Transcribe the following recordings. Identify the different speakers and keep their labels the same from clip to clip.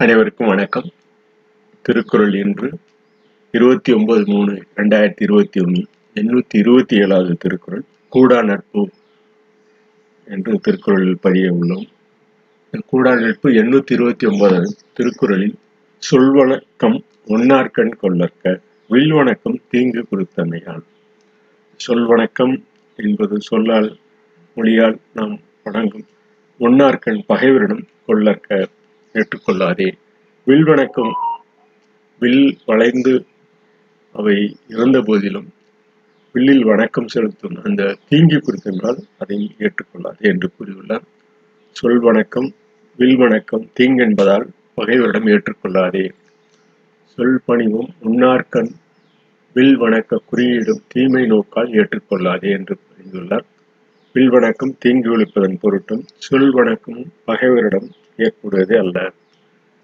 Speaker 1: அனைவருக்கும் வணக்கம். திருக்குறள் இன்று இருபத்தி ஒன்பது மூணு ரெண்டாயிரத்தி இருபத்தி ஒன்று எண்ணூத்தி இருபத்தி ஏழாவது திருக்குறள் கூடா நட்பு என்று திருக்குறளில் பதிய உள்ளோம். கூடா நட்பு எண்ணூத்தி இருபத்தி ஒன்பதாவது திருக்குறளில் சொல்வணக்கம் ஒன்னார்கண் கொள்ளற்க வில்வணக்கம் தீங்கு கொடுத்தமையால் சொல்வணக்கம் என்பது சொல்லால் மொழியால் நாம் வணங்கும் ஒன்னார்கண் பகைவரிடம் கொள்ளற்க ஏற்றுக்கொள்ளாதே வில் வணக்கம் வில் வளைந்து அவை இறந்த போதிலும் வில்லில் வணக்கம் செலுத்தும் அந்த தீங்கி குறித்தென்றால் அதை ஏற்றுக்கொள்ளாதே என்று கூறியுள்ளார். சொல் வணக்கம் வில் வணக்கம் தீங்கென்பதால் பகைவரிடம் ஏற்றுக்கொள்ளாதே. சொல் பணிவும் உன்னார்கண் வில் வணக்க குறியீடும் தீமை நோக்கால் ஏற்றுக்கொள்ளாதே என்று புரிந்துள்ளார் வில் வணக்கம் தீங்கு ஒழிப்பதன் பொருட்டும் சொல் வணக்கம் பகைவரிடம் ஏற்படுவது அல்ல.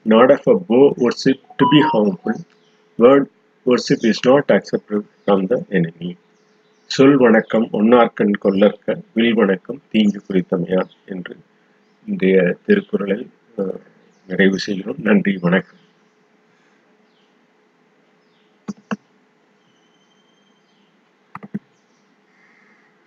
Speaker 1: Not of a poor worship to be harmful word worship is not accepted from the enemy சொல் வணக்கம் ஒன்னார்கண் கொல்லற்க வில் வணக்கம் தீங்கு குறித்தமையான் என்று இன்றைய திருக்குறளை நிறைவு செய்கிறோம். நன்றி வணக்கம்.